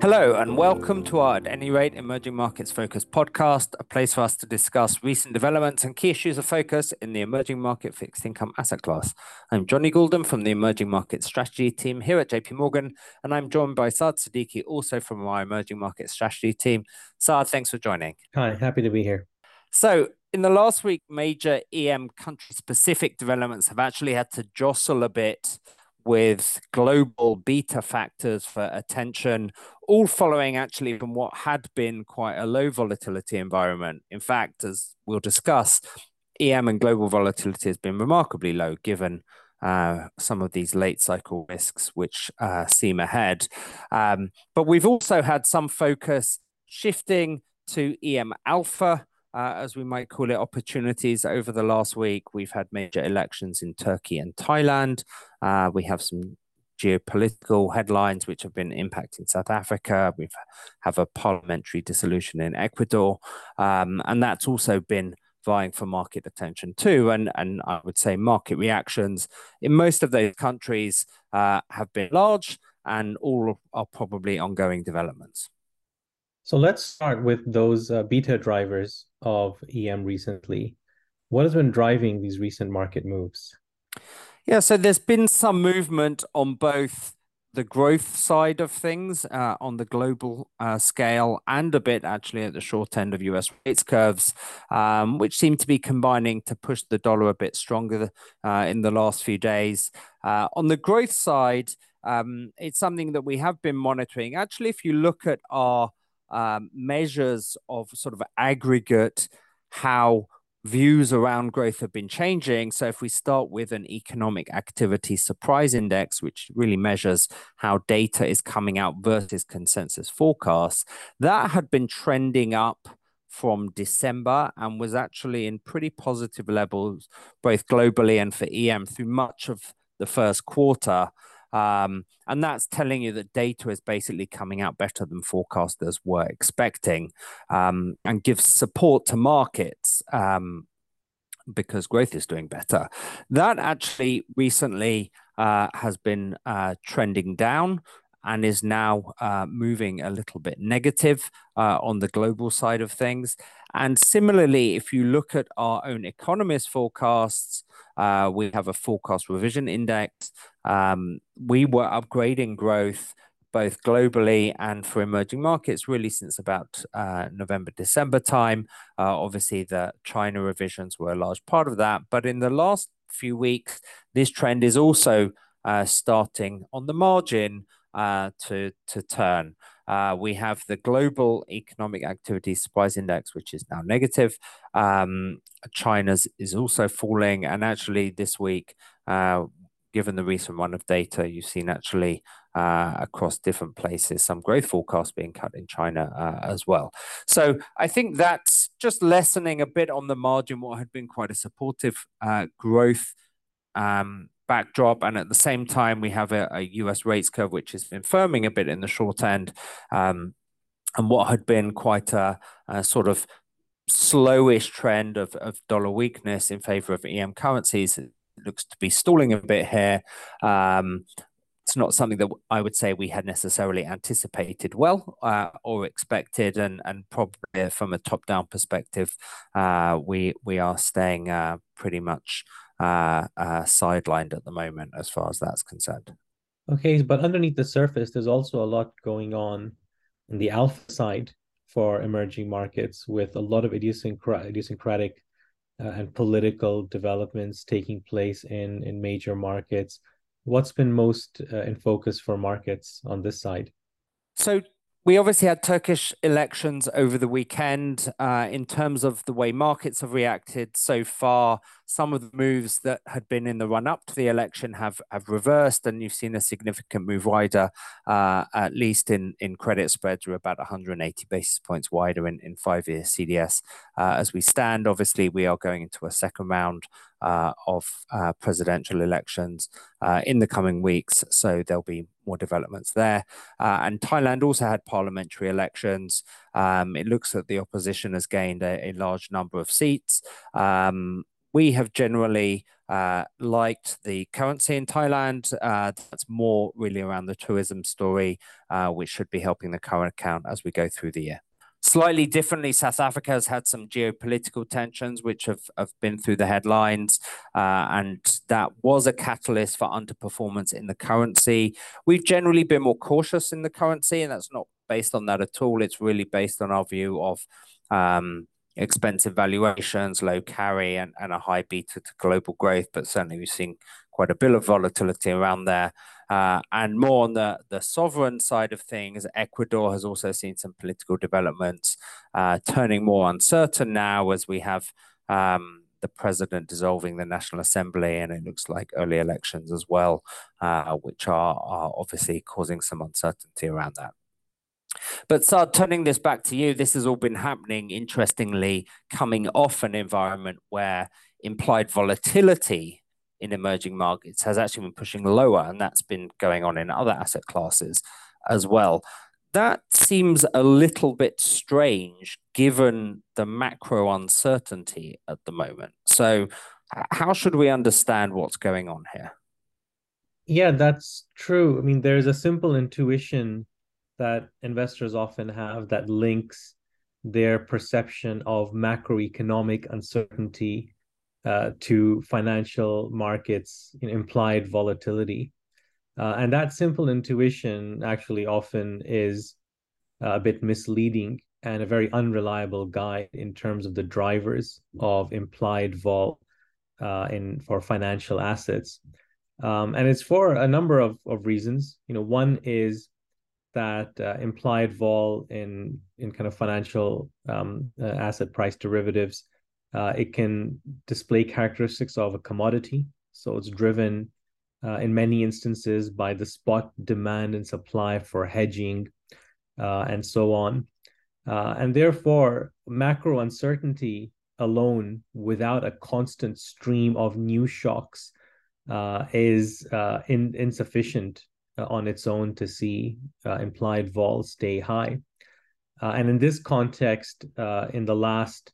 Hello, and welcome to our At Any Rate Emerging Markets Focus podcast, a place for us to discuss recent developments and key issues of focus in the emerging market fixed income asset class. I'm Jonny Goulden from the Emerging Market Strategy team here at JP Morgan, and I'm joined by Saad Siddiqui, also from our Emerging Market Strategy team. Saad, thanks for joining. Hi, happy to be here. So, in the last week, major EM country specific developments have actually had to jostle a bit with global beta factors for attention, all following actually from what had been quite a low volatility environment. In fact, as we'll discuss, EM and global volatility has been remarkably low given uh, some of these late cycle risks which uh, seem ahead. Um, but we've also had some focus shifting to EM alpha uh, as we might call it, opportunities over the last week. We've had major elections in Turkey and Thailand. Uh, we have some geopolitical headlines which have been impacting South Africa. We have a parliamentary dissolution in Ecuador, um, and that's also been vying for market attention too. And and I would say market reactions in most of those countries uh, have been large, and all are probably ongoing developments. So let's start with those uh, beta drivers of EM recently. What has been driving these recent market moves? Yeah, so there's been some movement on both the growth side of things uh, on the global uh, scale and a bit actually at the short end of US rates curves, um, which seem to be combining to push the dollar a bit stronger uh, in the last few days. Uh, on the growth side, um, it's something that we have been monitoring. Actually, if you look at our um, measures of sort of aggregate how views around growth have been changing. So, if we start with an economic activity surprise index, which really measures how data is coming out versus consensus forecasts, that had been trending up from December and was actually in pretty positive levels, both globally and for EM through much of the first quarter. Um, and that's telling you that data is basically coming out better than forecasters were expecting um, and gives support to markets um, because growth is doing better. That actually recently uh, has been uh, trending down and is now uh, moving a little bit negative uh, on the global side of things. And similarly, if you look at our own economist forecasts, uh, we have a forecast revision index. Um, we were upgrading growth both globally and for emerging markets really since about uh, November, December time. Uh, obviously, the China revisions were a large part of that. But in the last few weeks, this trend is also uh, starting on the margin uh, to, to turn. Uh, we have the global economic activity surprise index, which is now negative. Um, China's is also falling, and actually this week, uh, given the recent run of data, you've seen actually uh, across different places some growth forecasts being cut in China uh, as well. So I think that's just lessening a bit on the margin what had been quite a supportive uh, growth. Um, backdrop. And at the same time, we have a, a US rates curve, which has been firming a bit in the short end. Um, and what had been quite a, a sort of slowish trend of, of dollar weakness in favor of EM currencies looks to be stalling a bit here. Um, it's not something that I would say we had necessarily anticipated well uh, or expected, and and probably from a top down perspective, uh, we we are staying uh, pretty much uh, uh, sidelined at the moment as far as that's concerned. Okay, but underneath the surface, there's also a lot going on in the alpha side for emerging markets with a lot of idiosyncratic uh, and political developments taking place in, in major markets. What's been most uh, in focus for markets on this side? So, we obviously had Turkish elections over the weekend. Uh, in terms of the way markets have reacted so far, some of the moves that had been in the run up to the election have, have reversed, and you've seen a significant move wider, uh, at least in, in credit spreads, are about 180 basis points wider in, in five year CDS. Uh, as we stand, obviously, we are going into a second round uh, of uh, presidential elections uh, in the coming weeks. So there'll be more developments there. Uh, and Thailand also had parliamentary elections. Um, it looks that the opposition has gained a, a large number of seats. Um, we have generally uh, liked the currency in Thailand. Uh, that's more really around the tourism story, uh, which should be helping the current account as we go through the year. Slightly differently, South Africa has had some geopolitical tensions, which have, have been through the headlines, uh, and that was a catalyst for underperformance in the currency. We've generally been more cautious in the currency, and that's not based on that at all. It's really based on our view of um, expensive valuations, low carry, and, and a high beta to global growth. But certainly, we've seen quite a bit of volatility around there. Uh, and more on the, the sovereign side of things, Ecuador has also seen some political developments uh, turning more uncertain now as we have um, the president dissolving the National Assembly, and it looks like early elections as well, uh, which are, are obviously causing some uncertainty around that. But Saad, turning this back to you, this has all been happening, interestingly, coming off an environment where implied volatility in emerging markets has actually been pushing lower, and that's been going on in other asset classes as well. That seems a little bit strange given the macro uncertainty at the moment. So, how should we understand what's going on here? Yeah, that's true. I mean, there's a simple intuition that investors often have that links their perception of macroeconomic uncertainty uh, to financial markets implied volatility. Uh, and that simple intuition actually often is uh, a bit misleading and a very unreliable guide in terms of the drivers of implied vol uh, in for financial assets. Um, and it's for a number of, of reasons. You know, one is that uh, implied vol in in kind of financial um, uh, asset price derivatives. Uh, it can display characteristics of a commodity, so it's driven uh, in many instances by the spot demand and supply for hedging, uh, and so on. Uh, and therefore, macro uncertainty alone, without a constant stream of new shocks, is in, insufficient uh, on its own to see uh, implied vol stay high. Uh, and in this context, in the last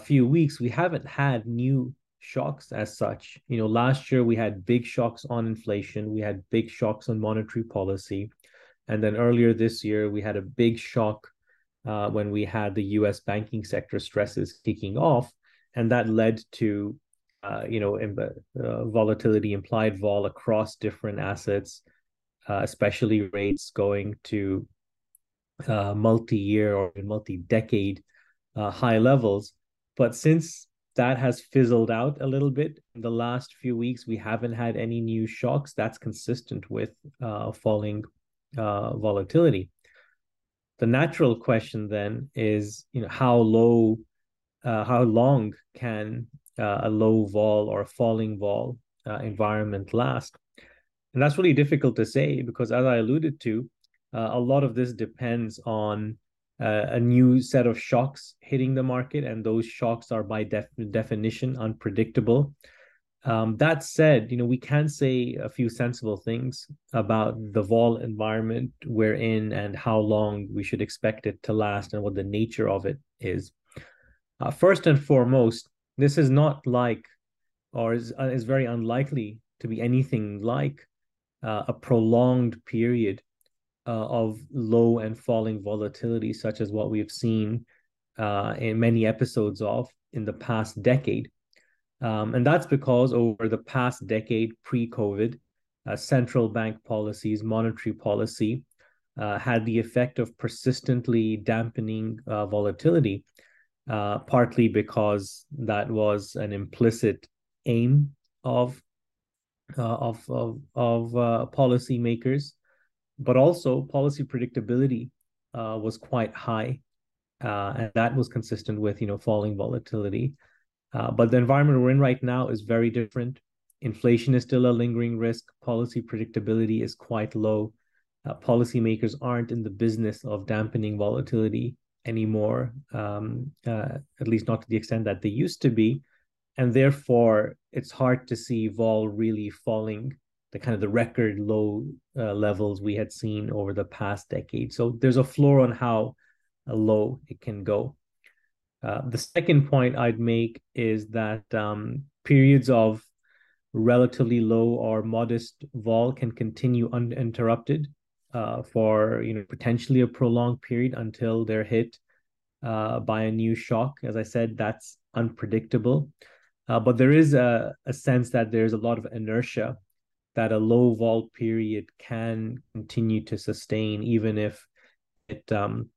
few weeks, we haven't had new shocks as such. You know, last year we had big shocks on inflation, we had big shocks on monetary policy, and then earlier this year we had a big shock uh, when we had the U.S. banking sector stresses kicking off, and that led to uh, you know uh, volatility, implied vol across different assets, uh, especially rates going to uh, multi-year or multi-decade uh, high levels. But since that has fizzled out a little bit in the last few weeks, we haven't had any new shocks. That's consistent with uh, falling uh, volatility. The natural question then is, you know, how low, uh, how long can a low vol or a falling vol environment last? And that's really difficult to say because, as I alluded to, uh, a lot of this depends on uh, a new set of shocks hitting the market, and those shocks are by def- definition unpredictable. Um, that said, you know we can say a few sensible things about the vol environment we're in and how long we should expect it to last and what the nature of it is. Uh, first and foremost, this is not like, or is uh, is very unlikely to be anything like uh, a prolonged period uh, of low and falling volatility, such as what we've seen uh, in many episodes of in the past decade. Um, and that's because over the past decade, pre COVID, uh, central bank policies, monetary policy, uh, had the effect of persistently dampening uh, volatility, partly because that was an implicit aim of of of, of uh, policymakers, but also policy predictability uh, was quite high, uh, and that was consistent with you know falling volatility. Uh, but the environment we're in right now is very different. Inflation is still a lingering risk. Policy predictability is quite low. Uh, policymakers aren't in the business of dampening volatility anymore, um, at least not to the extent that they used to be and therefore it's hard to see vol really falling the kind of the record low uh, levels we had seen over the past decade so there's a floor on how low it can go uh, the second point i'd make is that um, periods of relatively low or modest vol can continue uninterrupted uh, for you know potentially a prolonged period until they're hit uh, by a new shock. As I said, that's unpredictable. Uh, but there is a, a sense that there's a lot of inertia that a low vol period can continue to sustain, even if it um,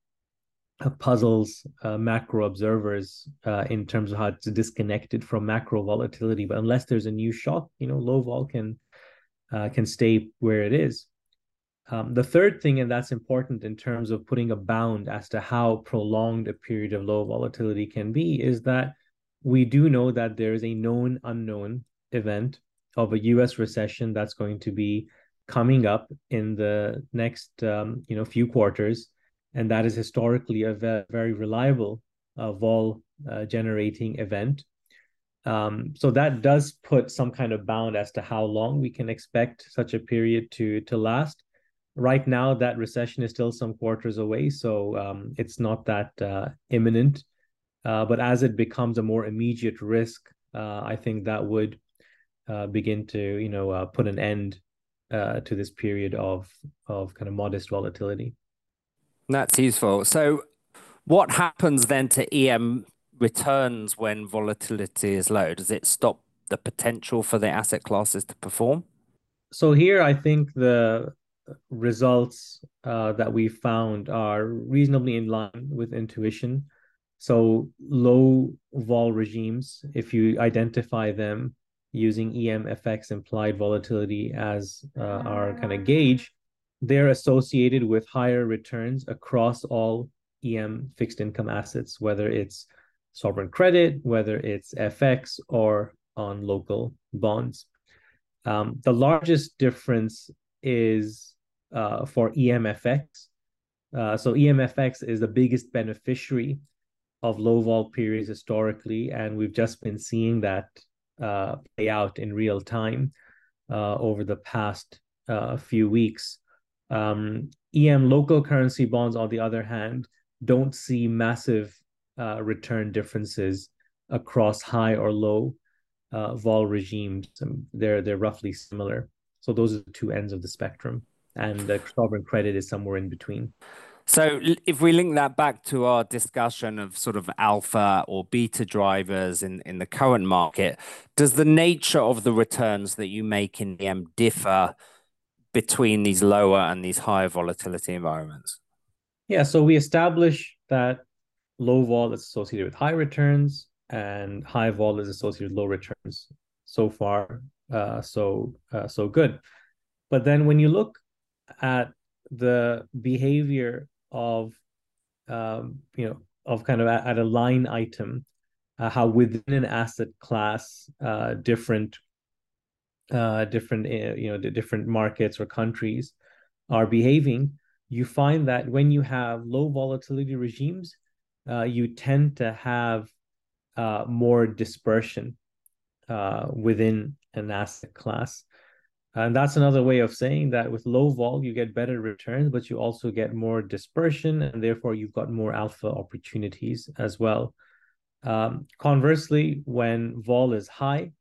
puzzles uh, macro observers uh, in terms of how it's disconnected from macro volatility. But unless there's a new shock, you know, low vol can uh, can stay where it is. Um, the third thing, and that's important in terms of putting a bound as to how prolonged a period of low volatility can be, is that we do know that there is a known unknown event of a U.S. recession that's going to be coming up in the next um, you know few quarters, and that is historically a ve- very reliable uh, vol uh, generating event. Um, so that does put some kind of bound as to how long we can expect such a period to to last. Right now, that recession is still some quarters away, so um, it's not that uh, imminent. Uh, but as it becomes a more immediate risk, uh, I think that would uh, begin to, you know, uh, put an end uh, to this period of of kind of modest volatility. That's useful. So, what happens then to EM returns when volatility is low? Does it stop the potential for the asset classes to perform? So here, I think the results uh, that we found are reasonably in line with intuition. So low vol regimes, if you identify them using EMFX implied volatility as uh, our kind of gauge, they're associated with higher returns across all EM fixed income assets, whether it's sovereign credit, whether it's FX or on local bonds. Um, the largest difference is uh, for EMFX. Uh, so EMFX is the biggest beneficiary of low vol periods historically, and we've just been seeing that uh, play out in real time uh, over the past uh, few weeks. Um, EM local currency bonds, on the other hand, don't see massive uh, return differences across high or low uh, vol regimes. Um, they're they're roughly similar. So those are the two ends of the spectrum, and sovereign credit is somewhere in between. So if we link that back to our discussion of sort of alpha or beta drivers in, in the current market, does the nature of the returns that you make in EM differ between these lower and these higher volatility environments? Yeah, so we establish that low vol is associated with high returns and high vol is associated with low returns. So far, uh, so uh, so good. But then when you look at the behavior of um, you know of kind of at, a line item uh, how within an asset class uh, different uh, different uh, you know the different markets or countries are behaving you find that when you have low volatility regimes uh, you tend to have uh, more dispersion within an asset class and that's another way of saying that with low vol, you get better returns, but you also get more dispersion, and therefore you've got more alpha opportunities as well. Um, conversely, when vol is high,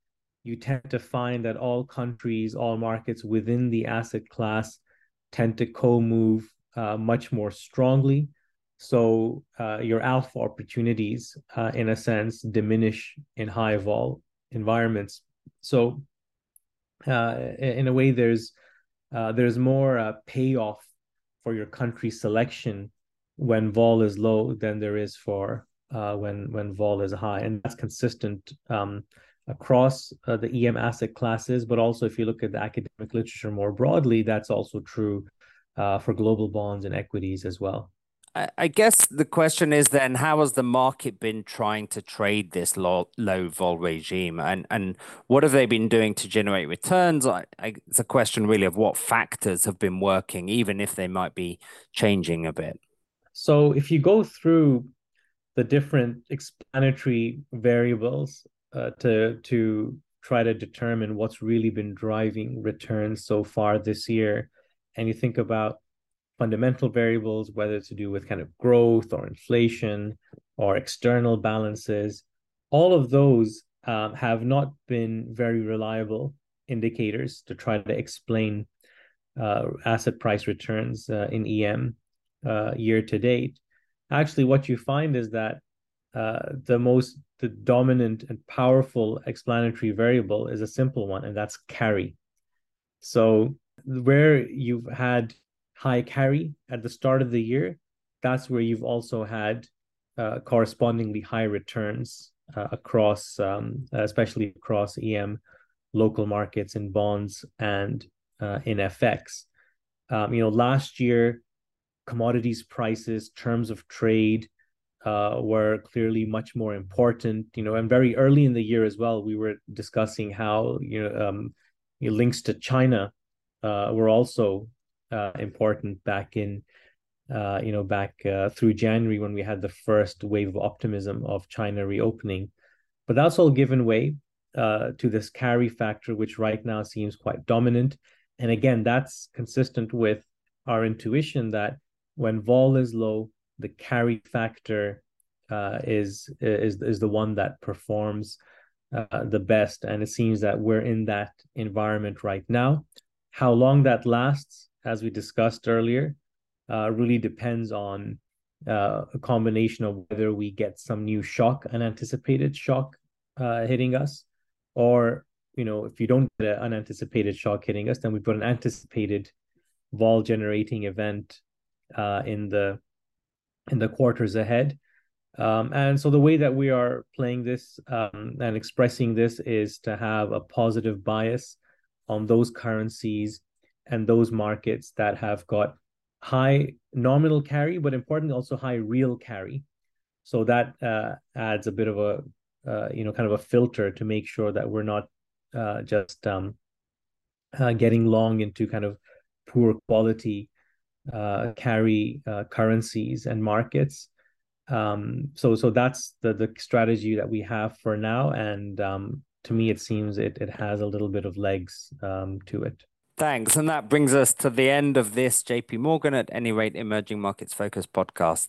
you tend to find that all countries, all markets within the asset class tend to co move uh, much more strongly. So uh, your alpha opportunities, uh, in a sense, diminish in high vol environments. So in a way there's uh, there's more uh, payoff for your country selection when vol is low than there is for uh, when when vol is high, and that's consistent um, across uh, the EM asset classes. But also, if you look at the academic literature more broadly, that's also true uh, for global bonds and equities as well. I guess the question is then how has the market been trying to trade this low, vol regime and and what have they been doing to generate returns? It's a question really of what factors have been working, even if they might be changing a bit. So if you go through the different explanatory variables uh, to to try to determine what's really been driving returns so far this year, and you think about fundamental variables, whether to do with kind of growth or inflation or external balances, all of those um, have not been very reliable indicators to try to explain uh, asset price returns uh, in EM uh, year to date, actually what you find is that uh, the most the dominant and powerful explanatory variable is a simple one, and that's carry. So where you've had high carry at the start of the year, that's where you've also had uh, correspondingly high returns uh, across, um, especially across EM local markets in bonds and uh, in FX. Um, you know, last year, commodities prices, terms of trade uh, were clearly much more important. You know, and very early in the year as well, we were discussing how you know um, links to China uh, were also uh, important back in uh, you know back uh, through January when we had the first wave of optimism of China reopening, but that's all given way uh, to this carry factor, which right now seems quite dominant. And again, that's consistent with our intuition that when vol is low, the carry factor uh, is is is the one that performs uh, the best, and it seems that we're in that environment right now. How long that lasts, as we discussed earlier, uh, really depends on uh, a combination of whether we get some new shock, an anticipated shock uh, hitting us, or you know, if you don't get an unanticipated shock hitting us, then we've got an anticipated vol generating event uh, in the in the quarters ahead. Um, and so the way that we are playing this um, and expressing this is to have a positive bias on those currencies and those markets that have got high nominal carry, but importantly also high real carry. So that uh, adds a bit of a uh, you know kind of a filter to make sure that we're not uh, just um, uh, getting long into kind of poor quality uh, carry uh, currencies and markets. Um, so so that's the the strategy that we have for now, and um, to me it seems it it has a little bit of legs um, to it. Thanks. And that brings us to the end of this JP Morgan at any rate emerging markets focus podcast.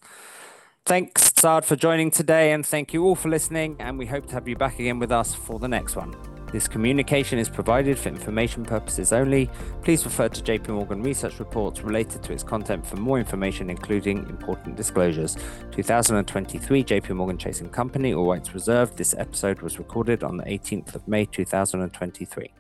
Thanks, Saad, for joining today, and thank you all for listening. And we hope to have you back again with us for the next one. This communication is provided for information purposes only. Please refer to JP Morgan research reports related to its content for more information, including important disclosures. 2023 JP Morgan Chase and Company, all rights reserved. This episode was recorded on the 18th of May 2023.